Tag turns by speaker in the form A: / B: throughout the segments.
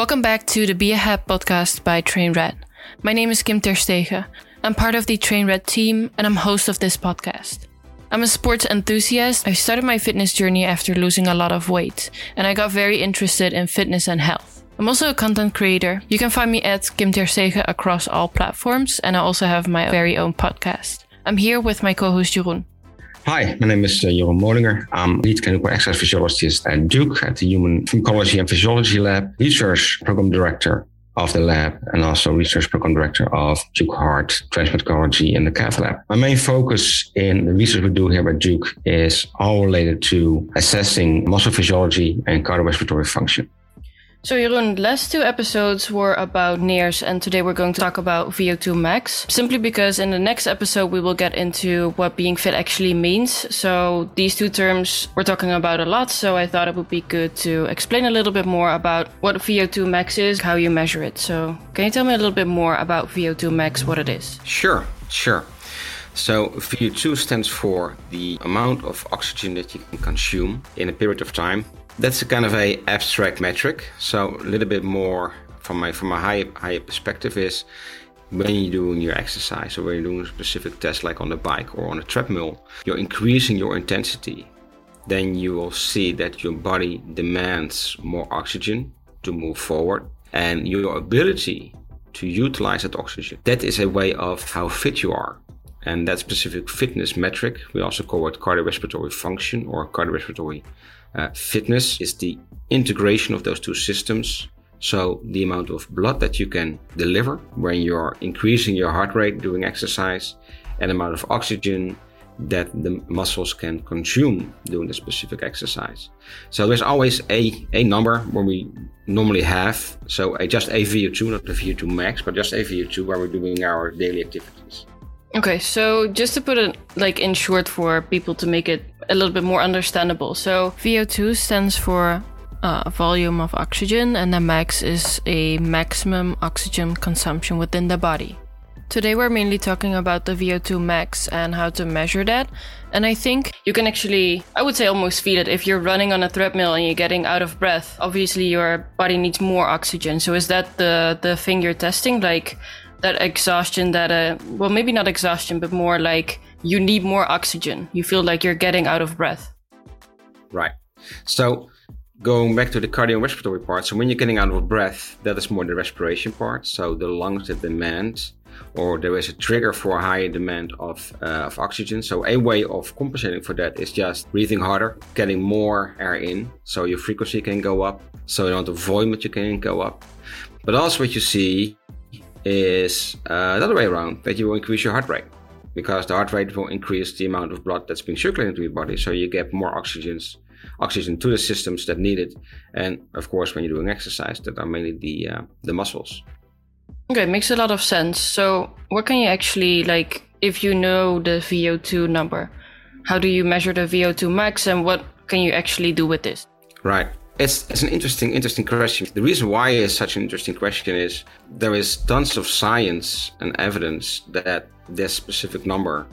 A: Welcome back to the Be a Hab podcast by TrainRed. My name is Kim Terstegen. I'm part of the TrainRed team and I'm host of this podcast. I'm a sports enthusiast. I started my fitness journey after losing a lot of weight, and I got very interested in fitness and health. I'm also a content creator. You can find me at Kim Terstegen across all platforms, and I also have my very own podcast. I'm here with my co-host Jeroen.
B: Hi, my name is uh, Jeroen Molinger. I'm lead clinical exercise physiologist at Duke at the Human Pharmacology and Physiology Lab, research program director of the lab, and also research program director of Duke Heart Transplantology in the Cath Lab. My main focus in the research we do here at Duke is all related to assessing muscle physiology and cardiorespiratory function.
A: So, Jeroen, last two episodes were about NIRS, and today we're going to talk about VO2 max. Simply because in the next episode, we will get into what being fit actually means. So, these two terms we're talking about a lot, so I thought it would be good to explain a little bit more about what VO2 max is, how you measure it. So, can you tell me a little bit more about VO2 max, what it is?
B: Sure, sure. So VO2 stands for the amount of oxygen that you can consume in a period of time that's a kind of a abstract metric. So a little bit more from my from a high higher perspective is when you're doing your exercise or when you're doing a specific test like on the bike or on a treadmill, you're increasing your intensity. Then you will see that your body demands more oxygen to move forward and your ability to utilize that oxygen. That is a way of how fit you are. And that specific fitness metric, we also call it cardiorespiratory function or cardiorespiratory uh, fitness is the integration of those two systems. So the amount of blood that you can deliver when you're increasing your heart rate doing exercise and the amount of oxygen that the muscles can consume doing the specific exercise. So there's always a, a number where we normally have. So a, just a VO2, not the VO2 max, but just a VO2 where we're doing our daily activities.
A: Okay, so just to put it like in short for people to make it a little bit more understandable. So VO2 stands for uh, volume of oxygen, and the max is a maximum oxygen consumption within the body. Today, we're mainly talking about the VO2 max and how to measure that. And I think you can actually, I would say, almost feel it. If you're running on a treadmill and you're getting out of breath, obviously your body needs more oxygen. So, is that the, the thing you're testing? Like, that exhaustion that uh well maybe not exhaustion but more like you need more oxygen. You feel like you're getting out of breath.
B: Right. So going back to the cardiorespiratory part so when you're getting out of breath that is more the respiration part. So the lungs that demand or there is a trigger for a higher demand of, uh, of oxygen. So a way of compensating for that is just breathing harder getting more air in so your frequency can go up so the amount of volume that you can go up. But also what you see is uh, the other way around that you will increase your heart rate because the heart rate will increase the amount of blood that's being circulating to your body so you get more oxygens oxygen to the systems that need it. And of course when you're doing exercise that are mainly the uh, the muscles.
A: Okay makes a lot of sense. So what can you actually like if you know the vo2 number how do you measure the vo2 max and what can you actually do with this?
B: Right it's, it's an interesting, interesting question. The reason why it's such an interesting question is there is tons of science and evidence that this specific number,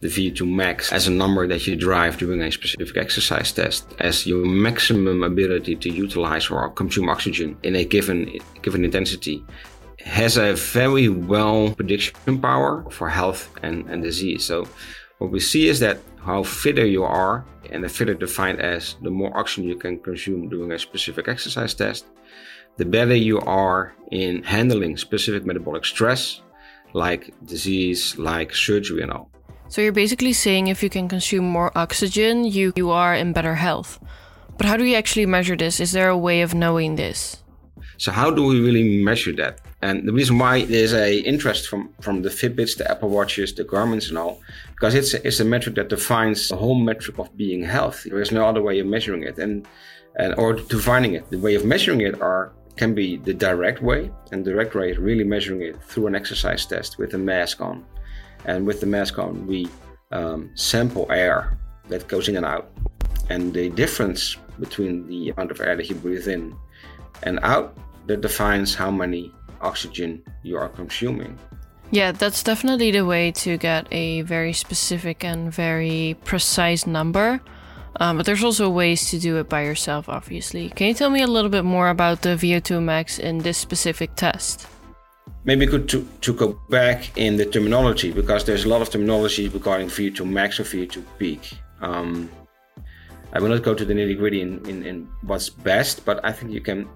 B: the VO2 max, as a number that you drive during a specific exercise test, as your maximum ability to utilize or consume oxygen in a given given intensity, has a very well prediction power for health and, and disease. So what we see is that how fitter you are, and the fitter defined as the more oxygen you can consume during a specific exercise test, the better you are in handling specific metabolic stress, like disease, like surgery, and all.
A: So you're basically saying if you can consume more oxygen, you, you are in better health. But how do you actually measure this? Is there a way of knowing this?
B: So how do we really measure that? And the reason why there's a interest from, from the Fitbits, the Apple Watches, the Garmin's and all, because it's a, it's a metric that defines the whole metric of being healthy. There is no other way of measuring it, and and or defining it. The way of measuring it are can be the direct way, and direct way is really measuring it through an exercise test with a mask on, and with the mask on we um, sample air that goes in and out, and the difference between the amount of air that you breathe in and out that defines how many oxygen you are consuming.
A: Yeah, that's definitely the way to get a very specific and very precise number. Um, but there's also ways to do it by yourself, obviously. Can you tell me a little bit more about the VO2 max in this specific test?
B: Maybe good to, to go back in the terminology because there's a lot of terminology regarding VO2 max or VO2 peak. Um, I will not go to the nitty gritty in, in, in, what's best, but I think you can.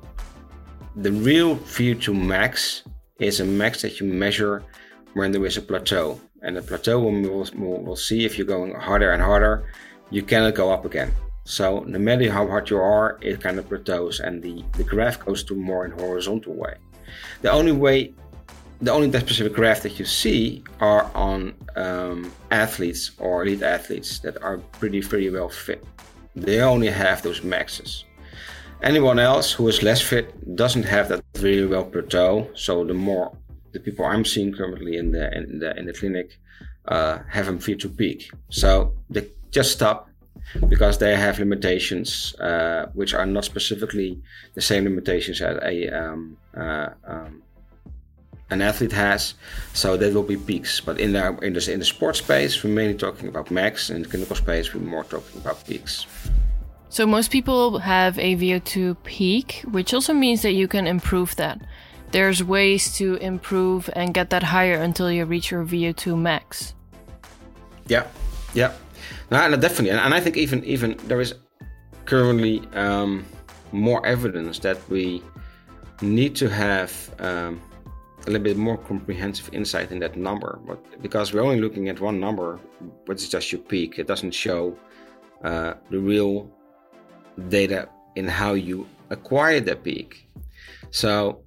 B: The real VO2 max is a max that you measure when there is a plateau. And the plateau, will, we'll, we'll see if you're going harder and harder, you cannot go up again. So no matter how hard you are, it kind of plateaus and the, the graph goes to more in horizontal way. The only way, the only specific graph that you see are on um, athletes or elite athletes that are pretty, pretty well fit. They only have those maxes. Anyone else who is less fit doesn't have that really well plateau. So the more the people I'm seeing currently in the in the in the clinic uh, have them fit to peak. So they just stop because they have limitations uh, which are not specifically the same limitations as a um, uh, um, an athlete has. So there will be peaks. But in the in the in the sports space, we're mainly talking about max. In the clinical space, we're more talking about peaks.
A: So most people have a VO2 peak, which also means that you can improve that there's ways to improve and get that higher until you reach your VO2 max.
B: Yeah, yeah, no, definitely, and, and, I think even even there is currently um, more evidence that we need to have um, a little bit more comprehensive insight in that number, but because we're only looking at one number, which is just your peak, it doesn't show uh, the real data in how you acquire that peak. So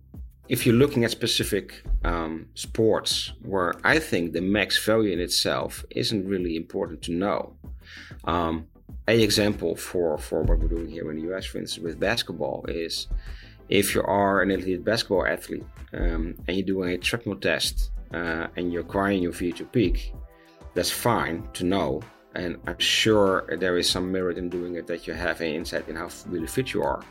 B: if you're looking at specific um, sports where I think the max value in itself isn't really important to know. Um, a example for, for what we're doing here in the US, for instance, with basketball is if you are an elite basketball athlete um, and you're doing a treadmill test uh, and you're acquiring your VO2 peak, that's fine to know. And I'm sure there is some merit in doing it that you have an insight in how really fit you are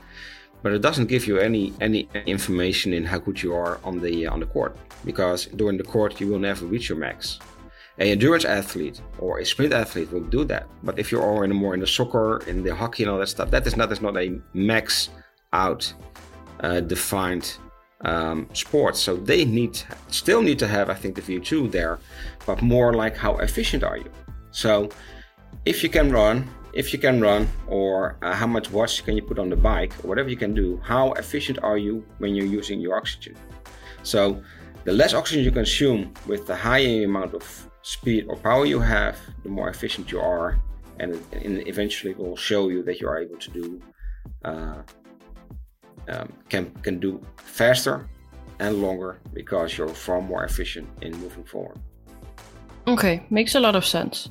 B: but it doesn't give you any any information in how good you are on the on the court because during the court you will never reach your max. An endurance athlete or a sprint athlete will do that, but if you're in more in the soccer, in the hockey, and all that stuff, that is not not a max out uh, defined um, sport. So they need still need to have, I think, the VO2 there, but more like how efficient are you? So if you can run if you can run or uh, how much watch can you put on the bike or whatever you can do how efficient are you when you're using your oxygen? So the less oxygen you consume with the higher amount of speed or power you have the more efficient you are and, it eventually it will show you that you are able to do uh, um, can can do faster and longer because you're far more efficient in moving forward.
A: Okay makes a lot of sense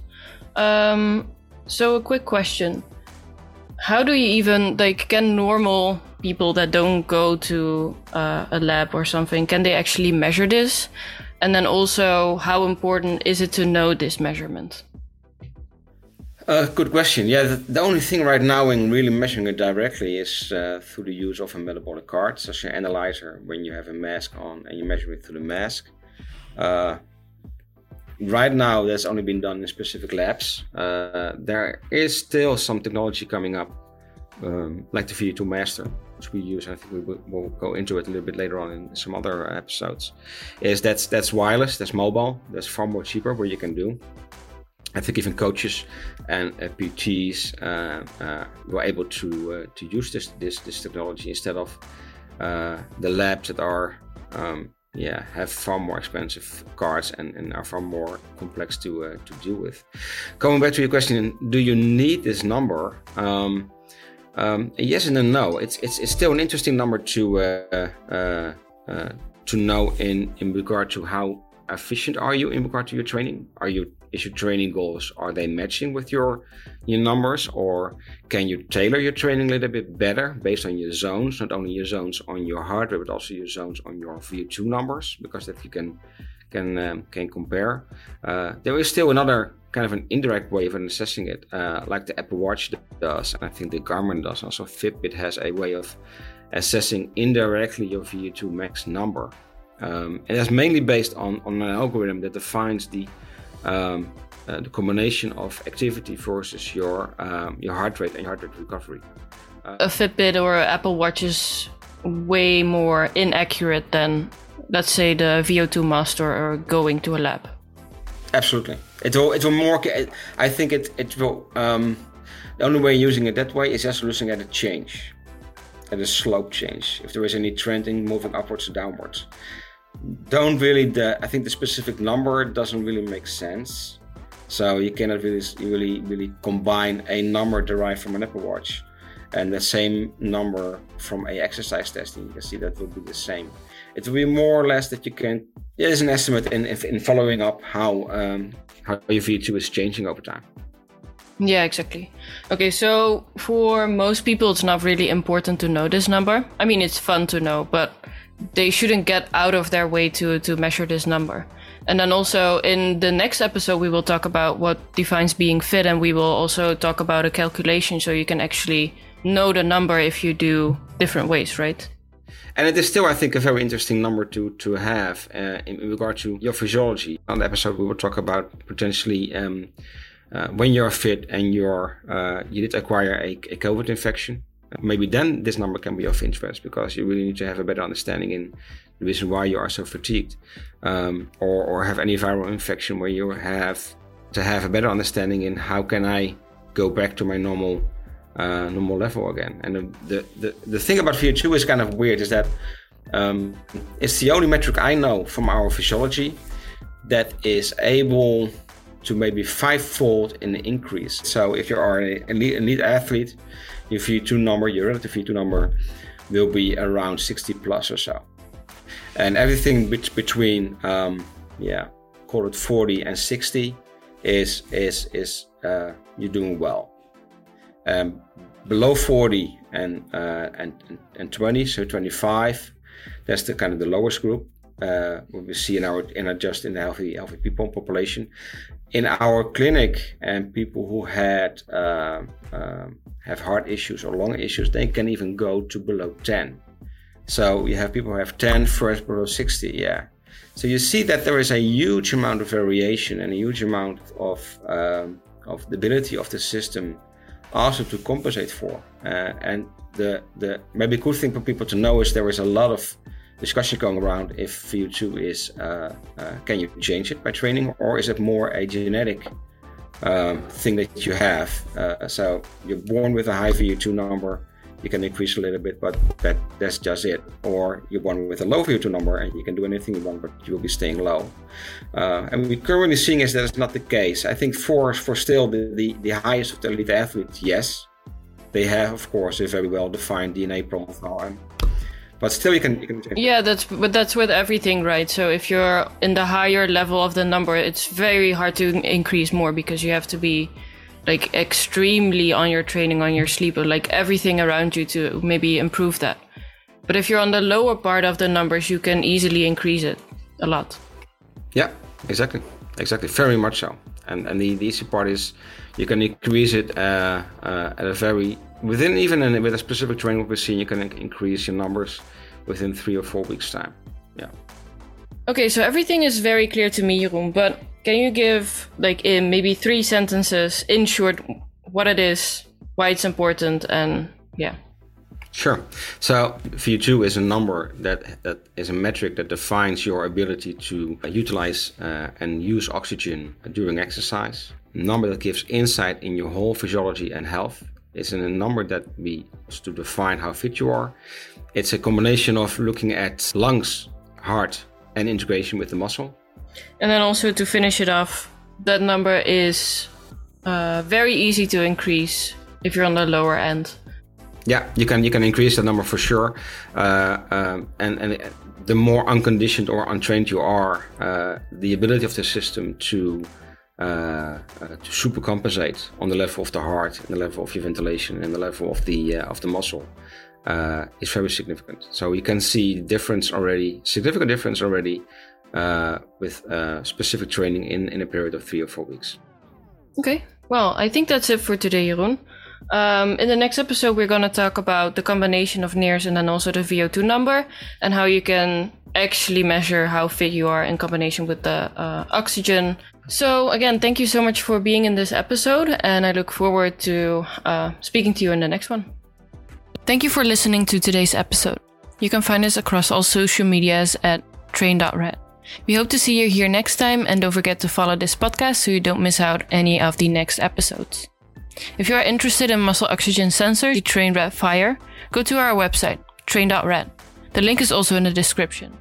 A: um, so, a quick question. How do you even, like, can normal people that don't go to uh, a lab or something, can they actually measure this? And then also, how important is it to know this measurement?
B: Uh, good question. Yeah, the, the, only thing right now in really measuring it directly is uh, through the use of a metabolic cart, such an analyzer. When you have a mask on and you measure it through the mask, uh, right now that's only been done in specific labs. Uh, there is still some technology coming up, um, like the VO2 Master, which we use. I think we will we'll go into it a little bit later on in some other episodes. Is that's that's wireless, that's mobile, that's far more cheaper. Where you can do. I think even coaches and uh, PTs uh, were able to uh, to use this this this technology instead of uh, the labs that are um, yeah have far more expensive cards and, and are far more complex to uh, to deal with. Coming back to your question, do you need this number? Um, um, yes and no. It's, it's it's still an interesting number to uh, uh, uh, to know in in regard to how efficient are you in regard to your training? Are you is your training goals are they matching with your your numbers or can you tailor your training a little bit better based on your zones not only your zones on your heart rate but also your zones on your VO2 numbers? Because that you can can um, can compare uh, there is still another kind of an indirect way of assessing it uh, like the Apple Watch does and I think the Garmin does. Also Fitbit has a way of assessing indirectly your VO2 max number. Um, and that's mainly based on, on an algorithm that defines the um, uh, the combination of activity versus your um, your heart rate and your heart rate recovery.
A: Uh, a Fitbit or Apple Watch is way more inaccurate than, let's say, the VO2 Master or going to a lab.
B: Absolutely, it will. It will more. I think it. It will. Um, the only way using it that way is just looking at a change, at a slope change. If there is any trending moving upwards or downwards, don't really. The I think the specific number doesn't really make sense. So you cannot really, really, really combine a number derived from an Apple Watch and the same number from a exercise testing. You can see that will be the same. It will be more or less that you can. There's an estimate in in following up how um, how your VO2 is changing over time.
A: Yeah, exactly. Okay, so for most people, it's not really important to know this number. I mean, it's fun to know, but they shouldn't get out of their way to to measure this number. And then also in the next episode, we will talk about what defines being fit, and we will also talk about a calculation so you can actually know the number if you do different ways, right?
B: And it is still, I think, a very interesting number to to have uh, in, in, regard to your physiology. On the episode, we will talk about potentially um, uh, when you're fit and you're uh, you did acquire a, a, COVID infection. Maybe then this number can be of interest because you really need to have a better understanding in the reason why you are so fatigued, um, or or have any viral infection where you have to have a better understanding in how can I go back to my normal uh, normal level again. And the, the, the thing about VO2 is kind of weird is that um, it's the only metric I know from our physiology that is able to maybe fivefold in the increase. So if you are an elite, elite athlete, your VO2 number, your relative VO2 number, will be around 60 plus or so. And everything between, um, yeah, call it 40 and 60 is is is uh, you're doing well um, below 40 and, uh, and and 20, so 25, that's the kind of the lowest group. Uh, what we see in our in our just in the healthy healthy people population. In our clinic, and people who had uh, um, have heart issues or lung issues, they can even go to below 10. So you have people who have 10 first below 60, yeah. So you see that there is a huge amount of variation and a huge amount of um, of the ability of the system also to compensate for. Uh, and the the maybe good thing for people to know is there is a lot of discussion going around if VO2 is uh, uh, can you change it by training or is it more a genetic um, thing that you have? Uh, so you're born with a high VO2 number you can increase a little bit, but that that's just it. Or you're born with a low VO2 number and you can do anything you want, but you will be staying low. Uh, and we're currently seeing is that it's not the case. I think for for still the, the, the highest of the elite athletes, yes, they have of course a very well defined DNA profile. But still, you can, you can
A: yeah, that's but that's with everything, right? So if you're in the higher level of the number, it's very hard to increase more because you have to be like extremely on your training, on your sleep, or like everything around you to maybe improve that. But if you're on the lower part of the numbers, you can easily increase it a lot.
B: Yeah, exactly, exactly, very much so. And and the, the easy part is you can increase it uh, uh, at a very within even in, with a specific training machine, you can increase your numbers within three or four weeks time. Yeah.
A: Okay, so everything is very clear to me, Jeroen, but can you give, like, in maybe three sentences, in short, what it is, why it's important, and yeah?
B: Sure. So VO2 is a number that, that is a metric that defines your ability to utilize uh, and use oxygen during exercise. A number that gives insight in your whole physiology and health. It's a number that we use to define how fit you are. It's a combination of looking at lungs, heart, and integration with the muscle.
A: And then also to finish it off, that number is uh, very easy to increase if you're on the lower end.
B: Yeah, you can you can increase the number for sure, uh, um, and and the more unconditioned or untrained you are, uh, the ability of the system to uh, uh, to super compensate on the level of the heart, and the level of your ventilation, and the level of the uh, of the muscle is very significant. So you can see difference already, significant difference already uh, with uh, specific training in, in a period of three or four weeks.
A: Okay, well, I think that's it for today, Jeroen. Um, in the next episode, we're going to talk about the combination of NIRS and then also the VO2 number and how you can actually measure how fit you are in combination with the uh, oxygen So, again, thank you so much for being in this episode, and I look forward to uh, speaking to you in the next one. Thank you for listening to today's episode. You can find us across all social medias at train.red. We hope to see you here next time, and don't forget to follow this podcast so you don't miss out any of the next episodes. If you are interested in muscle oxygen sensors, the Train Red FYER, go to our website, train.red. The link is also in the description.